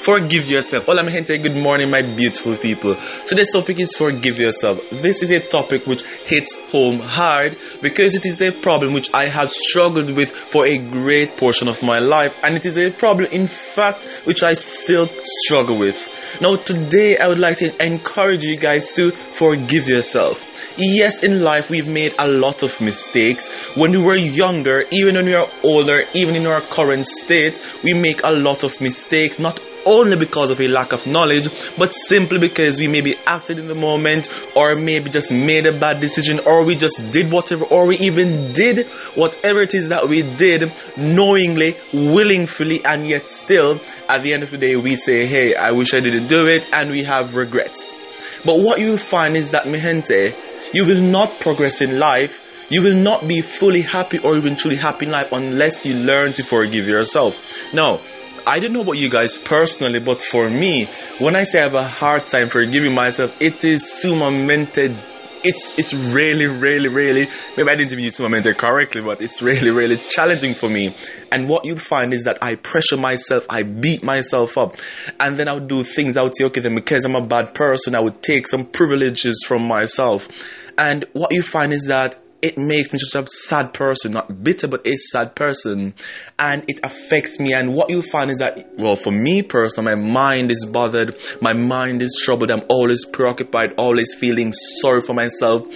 Forgive yourself. Here to say good morning, my beautiful people. Today's topic is forgive yourself. This is a topic which hits home hard because it is a problem which I have struggled with for a great portion of my life, and it is a problem, in fact, which I still struggle with. Now, today I would like to encourage you guys to forgive yourself. Yes, in life we've made a lot of mistakes. When we were younger, even when we are older, even in our current state, we make a lot of mistakes, not only because of a lack of knowledge, but simply because we maybe acted in the moment, or maybe just made a bad decision, or we just did whatever, or we even did whatever it is that we did knowingly, willingly, and yet still, at the end of the day, we say, hey, I wish I didn't do it, and we have regrets. But what you find is that, Mihente, you will not progress in life. You will not be fully happy or even truly happy in life unless you learn to forgive yourself. Now, I don't know about you guys personally, but for me, when I say I have a hard time forgiving myself, it is sumamente it's it's really, really, really maybe I didn't use sumamente correctly, but it's really, really challenging for me. And what you find is that I pressure myself, I beat myself up, and then I would do things. I would say, okay, then because I'm a bad person, I would take some privileges from myself. And what you find is that it makes me such a sad person, not bitter, but a sad person. And it affects me. And what you find is that, well, for me personally, my mind is bothered. My mind is troubled. I'm always preoccupied, always feeling sorry for myself.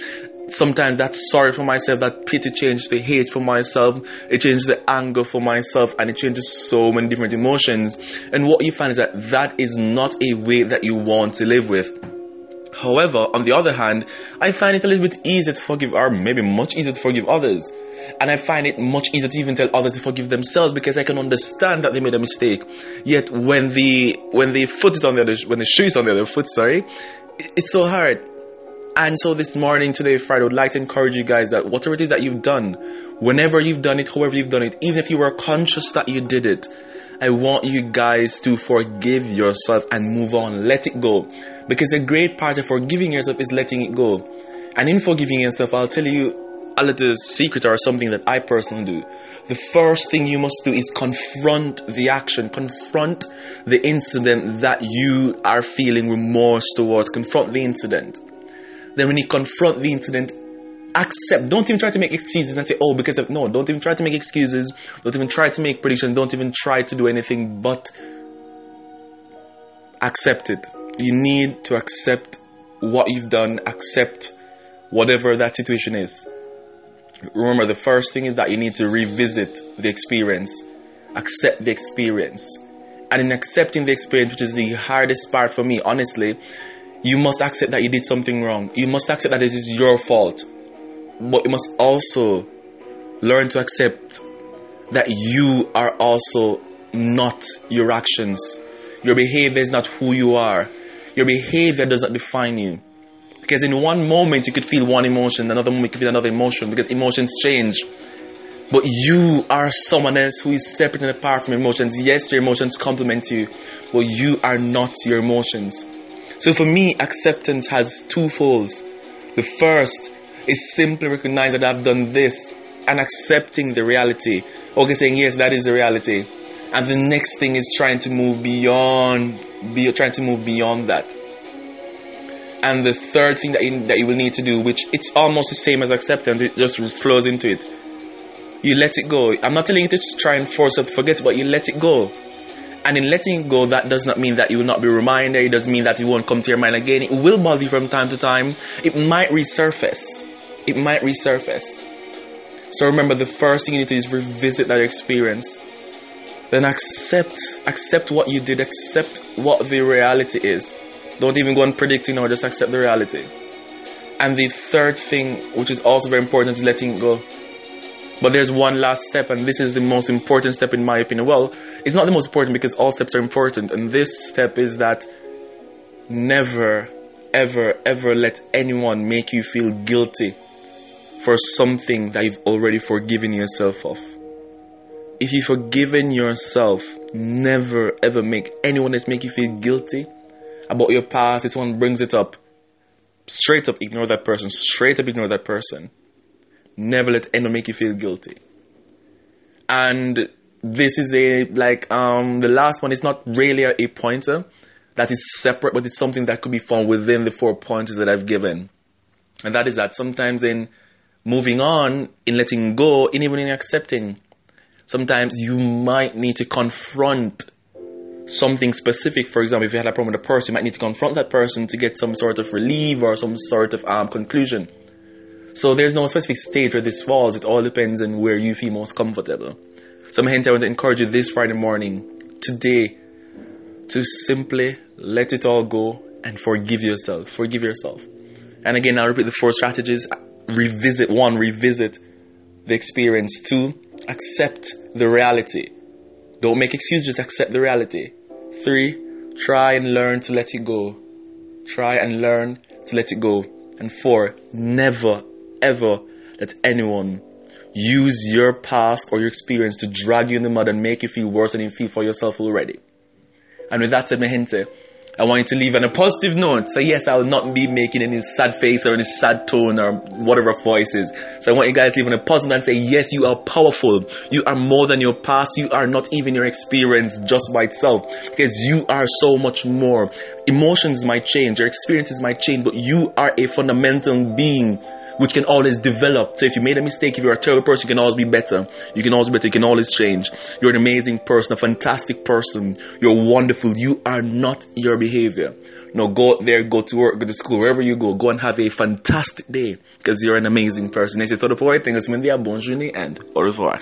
Sometimes that sorry for myself, that pity changes the hate for myself. It changes the anger for myself and it changes so many different emotions. And what you find is that that is not a way that you want to live with. However, on the other hand, I find it a little bit easier to forgive, or maybe much easier to forgive others. And I find it much easier to even tell others to forgive themselves because I can understand that they made a mistake. Yet when the when the foot is on the other when the shoe is on the other foot, sorry, it's so hard. And so this morning, today, Friday, I would like to encourage you guys that whatever it is that you've done, whenever you've done it, however you've done it, even if you were conscious that you did it, I want you guys to forgive yourself and move on. Let it go. Because a great part of forgiving yourself is letting it go. And in forgiving yourself, I'll tell you a little secret or something that I personally do. The first thing you must do is confront the action, confront the incident that you are feeling remorse towards, confront the incident. Then, when you confront the incident, accept. Don't even try to make excuses and say, oh, because of. No, don't even try to make excuses. Don't even try to make predictions. Don't even try to do anything but accept it. You need to accept what you've done, accept whatever that situation is. Remember, the first thing is that you need to revisit the experience, accept the experience. And in accepting the experience, which is the hardest part for me, honestly, you must accept that you did something wrong. You must accept that it is your fault. But you must also learn to accept that you are also not your actions. Your behavior is not who you are. Your behavior does not define you. Because in one moment you could feel one emotion, another moment you could feel another emotion because emotions change. But you are someone else who is separate and apart from emotions. Yes, your emotions complement you, but you are not your emotions. So for me, acceptance has two folds. The first is simply recognizing that I've done this and accepting the reality. Okay, saying, yes, that is the reality. And the next thing is trying to move beyond, be, trying to move beyond that. And the third thing that you, that you will need to do, which it's almost the same as acceptance, it just flows into it. You let it go. I'm not telling you to try and force yourself to forget, but you let it go. And in letting go, that does not mean that you will not be reminded. It doesn't mean that it won't come to your mind again. It will bother you from time to time. It might resurface it might resurface. So remember, the first thing you need to do is revisit that experience. Then accept, accept what you did, accept what the reality is. Don't even go on predicting or just accept the reality. And the third thing, which is also very important, is letting go. But there's one last step, and this is the most important step in my opinion. Well, it's not the most important because all steps are important, and this step is that never, ever, ever let anyone make you feel guilty for something that you've already forgiven yourself of. If you've forgiven yourself, never ever make anyone else make you feel guilty about your past. If someone brings it up, straight up ignore that person. Straight up ignore that person. Never let anyone make you feel guilty. And this is a like um the last one is not really a, a pointer that is separate, but it's something that could be found within the four pointers that I've given. And that is that sometimes in moving on, in letting go, in even in accepting, sometimes you might need to confront something specific. For example, if you had a problem with a person, you might need to confront that person to get some sort of relief or some sort of um, conclusion. So there's no specific state where this falls. It all depends on where you feel most comfortable. So, my hint, I want to encourage you this Friday morning, today, to simply let it all go and forgive yourself. Forgive yourself. And again, I'll repeat the four strategies. Revisit one, revisit the experience. Two, accept the reality. Don't make excuses, just accept the reality. Three, try and learn to let it go. Try and learn to let it go. And four, never, ever let anyone use your past or your experience to drag you in the mud and make you feel worse than you feel for yourself already. And with that said, my gente, I want you to leave on a positive note. So yes, I will not be making any sad face or any sad tone or whatever voices. So I want you guys to leave on a positive note and say, yes, you are powerful. You are more than your past. You are not even your experience just by itself because you are so much more. Emotions might change, your experiences might change, but you are a fundamental being which can always develop. So if you made a mistake, if you're a terrible person, you can always be better. You can always be better. You can always change. You're an amazing person, a fantastic person. You're wonderful. You are not your behavior. No, go there, go to work, go to school, wherever you go, go and have a fantastic day because you're an amazing person. This is todo por hoy. Tengas un and au revoir.